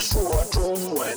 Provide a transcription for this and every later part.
说中文。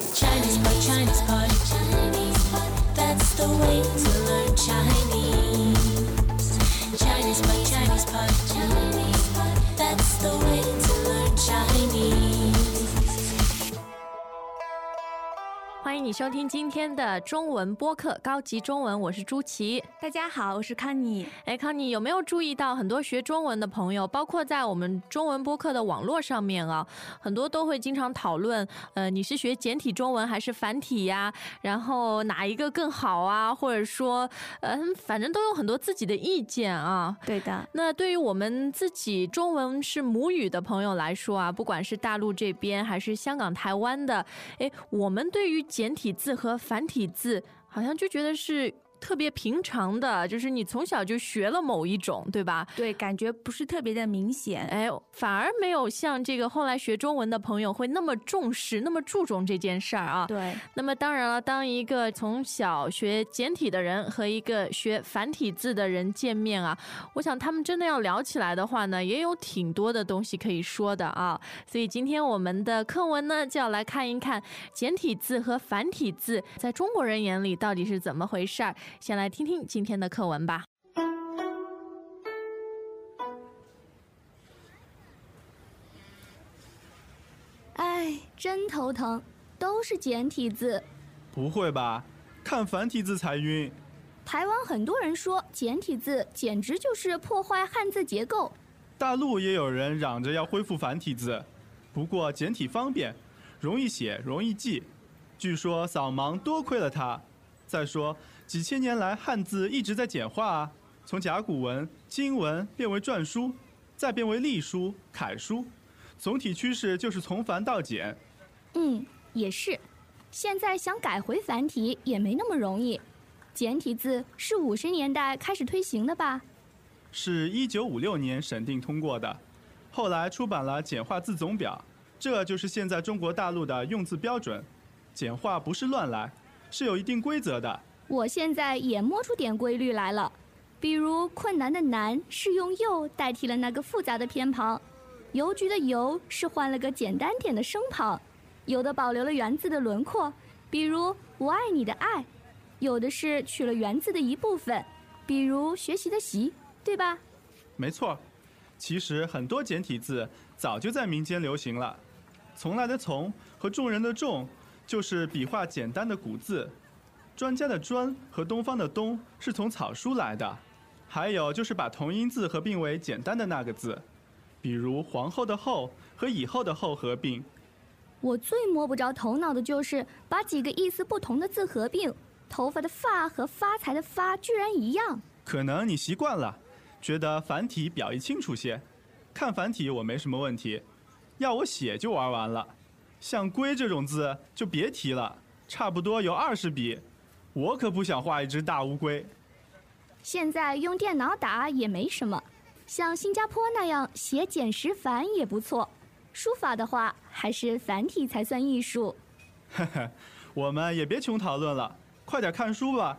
迎你收听今天的中文播客高级中文，我是朱琪。大家好，我是康妮。哎，康妮有没有注意到很多学中文的朋友，包括在我们中文播客的网络上面啊，很多都会经常讨论，呃，你是学简体中文还是繁体呀？然后哪一个更好啊？或者说，呃，反正都有很多自己的意见啊。对的，那对于我们自己中文是母语的朋友来说啊，不管是大陆这边还是香港、台湾的，哎，我们对于简体字和繁体字，好像就觉得是特别平常的，就是你从小就学了某一种，对吧？对，感觉不是特别的明显。哎，反而没有像这个后来学中文的朋友会那么重视、那么注重这件事儿啊。对，那么当然了，当一个从小学简体的人和一个学繁体字的人见面啊，我想他们真的要聊起来的话呢，也有挺多的东西可以说的啊。所以今天我们的课文呢，就要来看一看简体字和繁体字在中国人眼里到底是怎么回事儿。先来听听今天的课文吧。哎，真头疼，都是简体字。不会吧？看繁体字才晕。台湾很多人说简体字简直就是破坏汉字结构。大陆也有人嚷着要恢复繁体字，不过简体方便，容易写，容易记。据说扫盲多亏了它。再说，几千年来汉字一直在简化啊，从甲骨文、金文变为篆书，再变为隶书、楷书，总体趋势就是从繁到简。嗯，也是。现在想改回繁体也没那么容易。简体字是五十年代开始推行的吧？是一九五六年审定通过的，后来出版了简化字总表，这就是现在中国大陆的用字标准。简化不是乱来，是有一定规则的。我现在也摸出点规律来了，比如困难的难是用又代替了那个复杂的偏旁，邮局的邮是换了个简单点的声旁，有的保留了原字的轮廓，比如我爱你的爱，有的是取了原字的一部分，比如学习的习，对吧？没错，其实很多简体字早就在民间流行了。从来的从和众人的众，就是笔画简单的古字。专家的专和东方的东是从草书来的，还有就是把同音字合并为简单的那个字，比如皇后的后和以后的后合并。我最摸不着头脑的就是把几个意思不同的字合并，头发的发和发财的发居然一样。可能你习惯了，觉得繁体表意清楚些。看繁体我没什么问题，要我写就玩完了。像“龟”这种字就别提了，差不多有二十笔。我可不想画一只大乌龟。现在用电脑打也没什么，像新加坡那样写简实繁也不错。书法的话，还是繁体才算艺术。呵呵，我们也别穷讨论了，快点看书吧。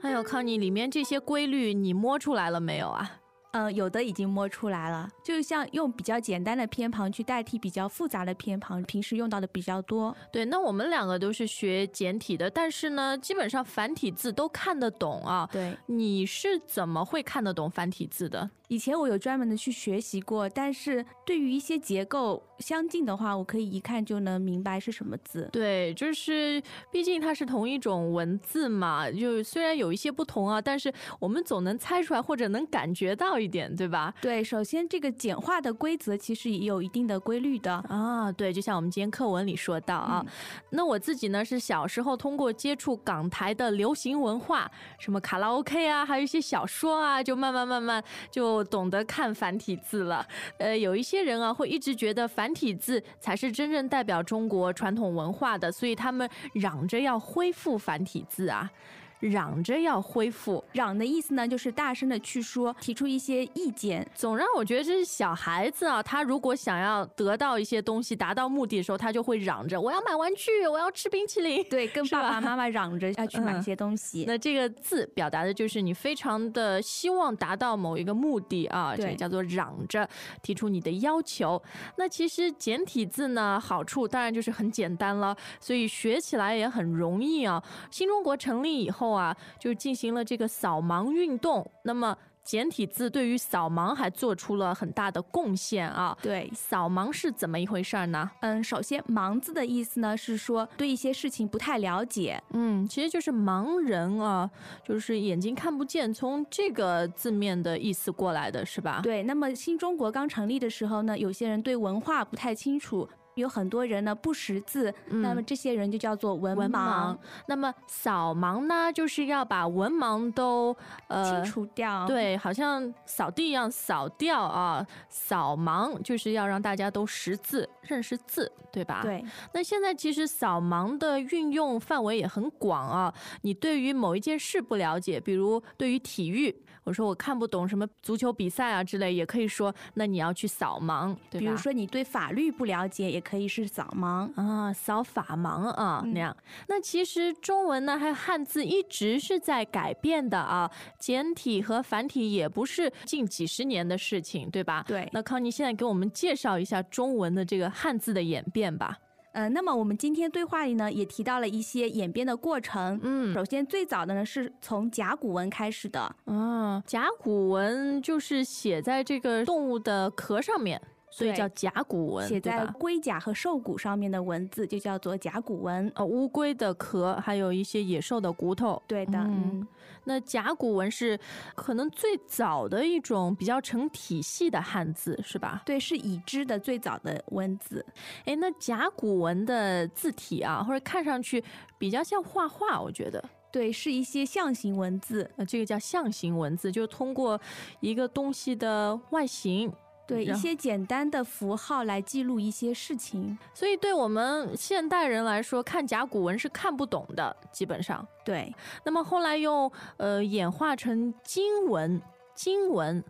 还有康妮，里面这些规律你摸出来了没有啊？呃，有的已经摸出来了，就像用比较简单的偏旁去代替比较复杂的偏旁，平时用到的比较多。对，那我们两个都是学简体的，但是呢，基本上繁体字都看得懂啊。对，你是怎么会看得懂繁体字的？以前我有专门的去学习过，但是对于一些结构相近的话，我可以一看就能明白是什么字。对，就是毕竟它是同一种文字嘛，就虽然有一些不同啊，但是我们总能猜出来或者能感觉到一点，对吧？对，首先这个简化的规则其实也有一定的规律的。啊，对，就像我们今天课文里说到啊，那我自己呢是小时候通过接触港台的流行文化，什么卡拉 OK 啊，还有一些小说啊，就慢慢慢慢就懂得看繁体字了。呃，有一些人啊会一直觉得繁体字才是真正代表中国传统文化的，所以他们嚷着要恢复繁体字啊。嚷着要恢复。嚷的意思呢，就是大声的去说，提出一些意见。总让我觉得这是小孩子啊，他如果想要得到一些东西，达到目的的时候，他就会嚷着我要买玩具，我要吃冰淇淋。对，跟爸爸妈妈嚷着要去买嗯一些东西。那这个字表达的就是你非常的希望达到某一个目的啊，这叫做嚷着提出你的要求。那其实简体字呢，好处当然就是很简单了，所以学起来也很容易啊。新中国成立以后啊，就进行了这个扫盲运动，那么。简体字对于扫盲还做出了很大的贡献啊！对，扫盲是怎么一回事儿呢？嗯，首先“盲”字的意思呢是说对一些事情不太了解。嗯，其实就是盲人啊，就是眼睛看不见，从这个字面的意思过来的是吧？对，那么新中国刚成立的时候呢，有些人对文化不太清楚，有很多人呢不识字，那么嗯这些人就叫做文盲，那么扫盲呢，就是要把文盲都呃清除掉。对，好像扫地一样扫掉啊。扫盲就是要让大家都识字、认识字，对吧？。对那现在其实扫盲的运用范围也很广啊。你对于某一件事不了解，比如对于体育，我说我看不懂什么足球比赛啊之类，也可以说，那你要去扫盲，对？比如说你对法律不了解，也可以是扫盲。啊，扫法盲啊，嗯那样。那其实中文呢，还有汉字一直是在改变的啊，简体和繁体也不是近几十年的事情，对吧？对那康妮现在给我们介绍一下中文的这个汉字的演变吧。呃，那么我们今天对话里呢，也提到了一些演变的过程。嗯。首先最早的呢是从甲骨文开始的，啊，甲骨文就是写在这个动物的壳上面，所以叫甲骨文，写在？龟甲和兽骨上面的文字就叫做甲骨文。呃，乌龟的壳，还有一些野兽的骨头。对的，嗯嗯，那甲骨文是可能最早的一种比较成体系的汉字，是吧？对，是已知的最早的文字。哎，那甲骨文的字体啊，或者看上去比较像画画，我觉得，对，是一些象形文字。呃，这个叫象形文字，就是通过一个东西的外形。对一些简单的符号来记录一些事情。所以对我们现代人来说，看甲骨文是看不懂的，基本上。对，那么后来用呃演化成金文，金文。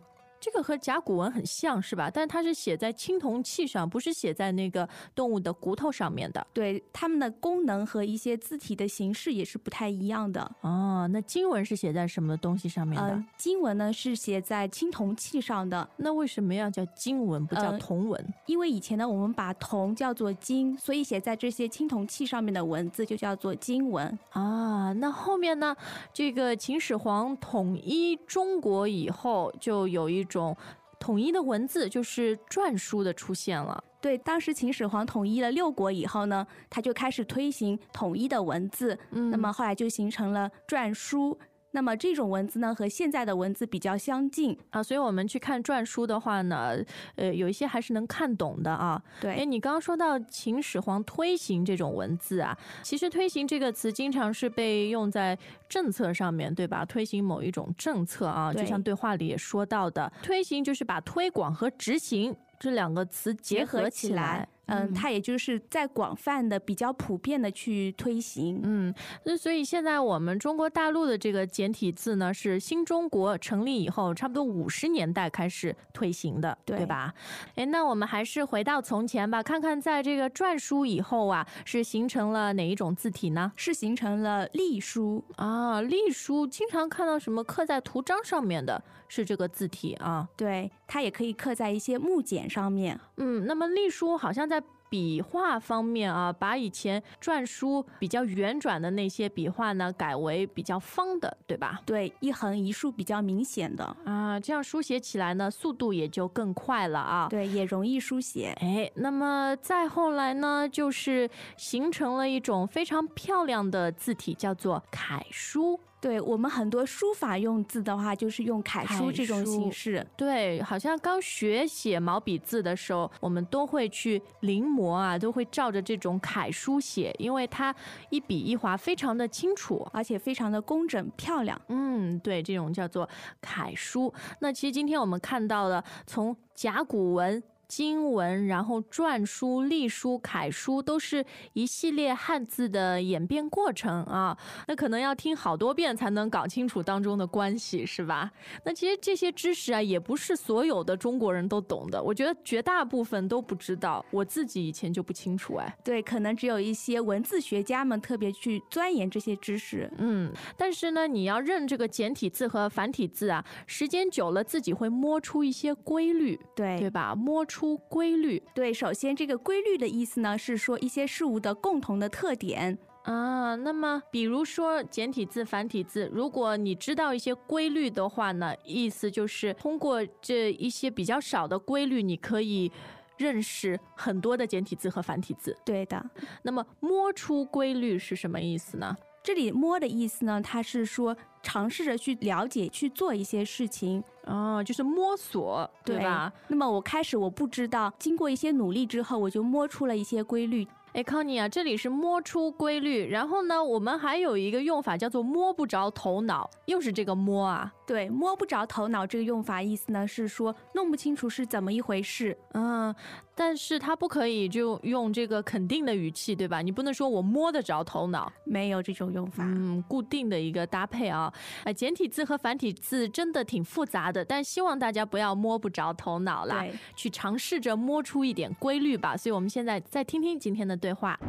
这个和甲骨文很像是吧？但它是写在青铜器上，不是写在那个动物的骨头上面的。对，它们的功能和一些字体的形式也是不太一样的。哦，那金文是写在什么东西上面的？嗯、经文呢是写在青铜器上的，那为什么要叫金文，不叫呃铜文？因为以前呢我们把铜叫做金，所以写在这些青铜器上面的文字就叫做金文。啊，那后面呢？这个秦始皇统一中国以后，就有一种统一的文字，就是篆书的出现了。对，当时秦始皇统一了六国以后呢，他就开始推行统一的文字，嗯那么后来就形成了篆书。那么这种文字呢，和现在的文字比较相近。啊，所以我们去看篆书的话呢，呃，有一些还是能看懂的啊。哎，对，你刚刚说到秦始皇推行这种文字啊，其实“推行”这个词经常是被用在政策上面，对吧？推行某一种政策啊，就像对话里也说到的，推行就是把推广和执行这两个词结结合起来。，嗯，它也就是在广泛的、比较普遍的去推行。嗯，那所以现在我们中国大陆的这个简体字呢，是新中国成立以后，差不多五十年代开始推行的，对对吧？哎，那我们还是回到从前吧，看看在这个篆书以后啊，是形成了哪一种字体呢？是形成了隶书，啊，隶书经常看到什么刻在图章上面的，是这个字体啊。对，它也可以刻在一些木简上面。嗯，那么隶书好像在笔画方面啊，把以前篆书比较圆转的那些笔画呢，改为比较方的，对吧？对，一横一竖比较明显的，啊，这样书写起来呢，速度也就更快了啊。对，也容易书写。哎，那么再后来呢，就是形成了一种非常漂亮的字体，叫做楷书。对我们很多书法用字的话，就是用楷书这种形式。对，好像刚学写毛笔字的时候，我们都会去临摹啊，都会照着这种楷书写，因为它一笔一划非常的清楚。而且非常的工整漂亮。嗯，对，这种叫做楷书。那其实今天我们看到了从甲骨文。经文，然后篆书、隶书、楷书，都是一系列汉字的演变过程啊。那可能要听好多遍才能搞清楚当中的关系，是吧？那其实这些知识啊，也不是所有的中国人都懂的，我觉得绝大部分都不知道。我自己以前就不清楚，哎，对，可能只有一些文字学家们特别去钻研这些知识。嗯，但是呢，你要认这个简体字和繁体字啊，时间久了自己会摸出一些规律，对对吧？摸出规律对，首先这个规律的意思呢，是说一些事物的共同的特点。啊。那么，比如说简体字、繁体字，如果你知道一些规律的话呢，意思就是通过这一些比较少的规律，你可以认识很多的简体字和繁体字。对的，那么摸出规律是什么意思呢？这里摸的意思呢，它是说尝试着去了解、去做一些事情。哦，就是摸索，对吧？那么我开始我不知道，经过一些努力之后，我就摸出了一些规律。哎，康妮啊，这里是摸出规律，然后呢，我们还有一个用法叫做摸不着头脑，又是这个摸啊。对，摸不着头脑这个用法意思呢，是说弄不清楚是怎么一回事。嗯，但是它不可以就用这个肯定的语气，对吧？你不能说我摸得着头脑，没有这种用法。嗯，固定的一个搭配啊。呃，简体字和繁体字真的挺复杂的，但希望大家不要摸不着头脑啦，去尝试着摸出一点规律吧。所以我们现在再听听今天的对话。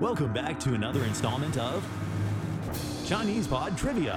Welcome back to another installment of Chinese Pod Trivia.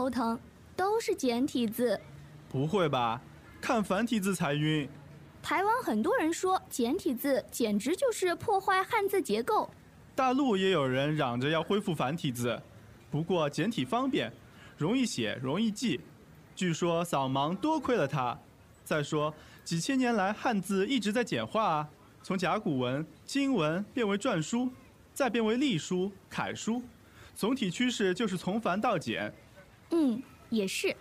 头疼，都是简体字。不会吧？看繁体字才晕。台湾很多人说简体字简直就是破坏汉字结构。大陆也有人嚷着要恢复繁体字，不过简体方便，容易写，容易记。据说扫盲多亏了它。再说，几千年来汉字一直在简化啊，从甲骨文、金文变为篆书，再变为隶书、楷书，总体趋势就是从繁到简。嗯，也是。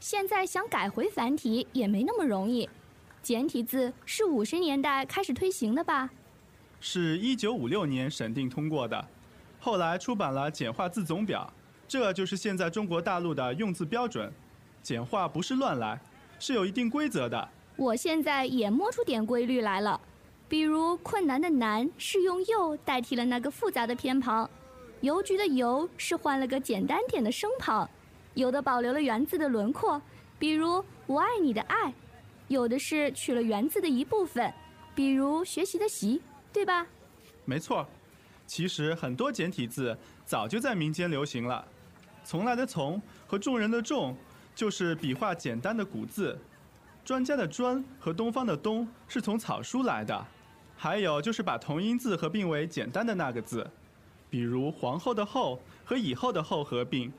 现在想改回繁体也没那么容易。简体字是五十年代开始推行的吧？是一九五六年审定通过的，后来出版了简化字总表，这就是现在中国大陆的用字标准。简化不是乱来，是有一定规则的。我现在也摸出点规律来了，比如困难的难是用又代替了那个复杂的偏旁，邮局的邮是换了个简单点的声旁，有的保留了原字的轮廓，比如我爱你的爱，有的是取了原字的一部分，比如学习的习，对吧？没错，其实很多简体字早就在民间流行了。从来的从和众人的众，就是笔画简单的古字。专家的专和东方的东是从草书来的。还有就是把同音字合并为简单的那个字，比如皇后的后和以后的后合并。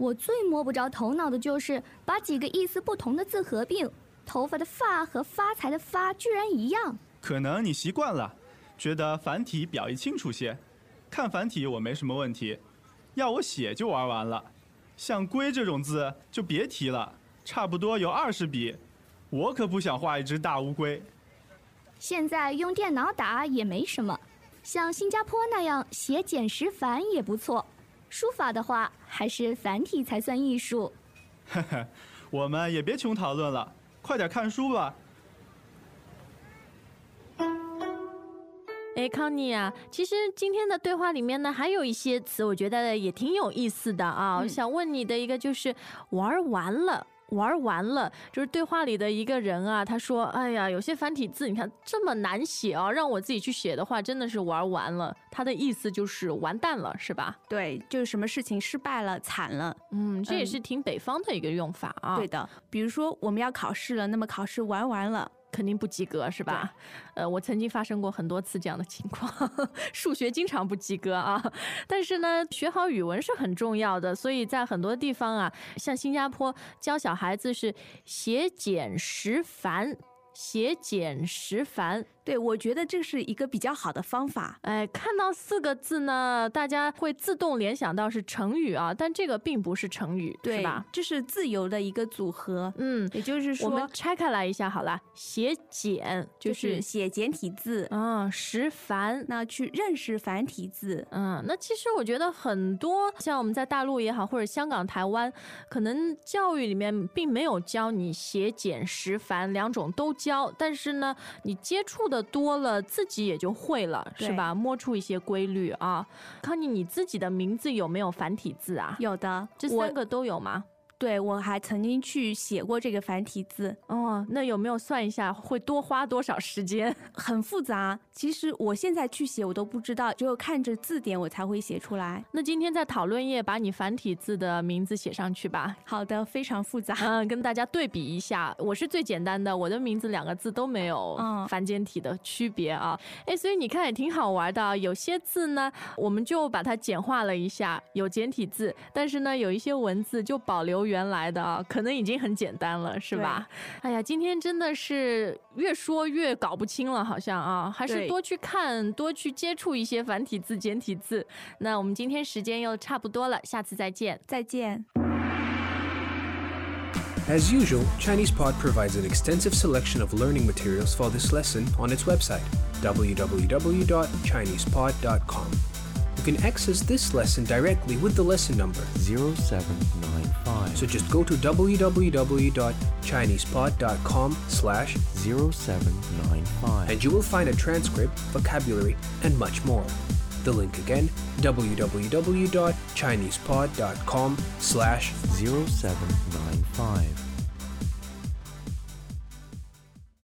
我最摸不着头脑的就是把几个意思不同的字合并，头发的发和发财的发居然一样。可能你习惯了，觉得繁体表意清楚些。看繁体我没什么问题，要我写就玩完了。像“龟”这种字就别提了，差不多有二十笔，我可不想画一只大乌龟。现在用电脑打也没什么，像新加坡那样写简实繁也不错。书法的话，还是繁体才算艺术。呵呵，我们也别穷讨论了，快点看书吧。哎，康妮啊，其实今天的对话里面呢，还有一些词，我觉得也挺有意思的啊。我嗯想问你的一个就是玩完了。玩完了，就是对话里的一个人啊，他说：“哎呀，有些繁体字你看这么难写啊，让我自己去写的话，真的是玩完了。”他的意思就是完蛋了，是吧？对，就是什么事情失败了、惨了。嗯，这也嗯是挺北方的一个用法啊。对的，比如说我们要考试了，那么考试玩完了，肯定不及格是吧？呃，我曾经发生过很多次这样的情况，数学经常不及格啊。但是呢，学好语文是很重要的，所以在很多地方啊，像新加坡教小孩子是写简识繁，写简识繁。对，我觉得这是一个比较好的方法。哎，看到四个字呢，大家会自动联想到是成语啊，但这个并不是成语，对是吧？？这是自由的一个组合，嗯，也就是说，我们拆开来一下好了，写简就就是是写简体字，啊，识繁。那去认识繁体字。嗯，那其实我觉得很多像我们在大陆也好，或者香港、台湾，可能教育里面并没有教你写简识繁两种都教，但是呢，你接触的多了，自己也就会了，是吧？摸出一些规律啊。康妮，你自己的名字有没有繁体字啊？有的，这三个都有吗？对我还曾经去写过这个繁体字，哦，那有没有算一下会多花多少时间？很复杂。其实我现在去写我都不知道，只有看着字典我才会写出来。那今天在讨论页把你繁体字的名字写上去吧。好的，非常复杂。嗯，跟大家对比一下，我是最简单的，我的名字两个字都没有嗯繁简体的区别啊。哎、所以你看也挺好玩的啊。有些字呢，我们就把它简化了一下，有简体字，但是呢，有一些文字就保留原来的啊，可能已经很简单了，是吧？哎呀，今天真的是越说越搞不清了，好像啊，还是多去看，多去接触一些繁体字、简体字。那我们今天时间又差不多了，下次再见。再见。As usual, ChinesePod provides an extensive selection of learning materials for this lesson on its website, www.chinesepod.com. You can access this lesson directly with the lesson number, 0795 so just go to www.chinesepod.com slash 0795 and you will find a transcript, vocabulary, and much more. The link again, www.chinesepod.com slash 0795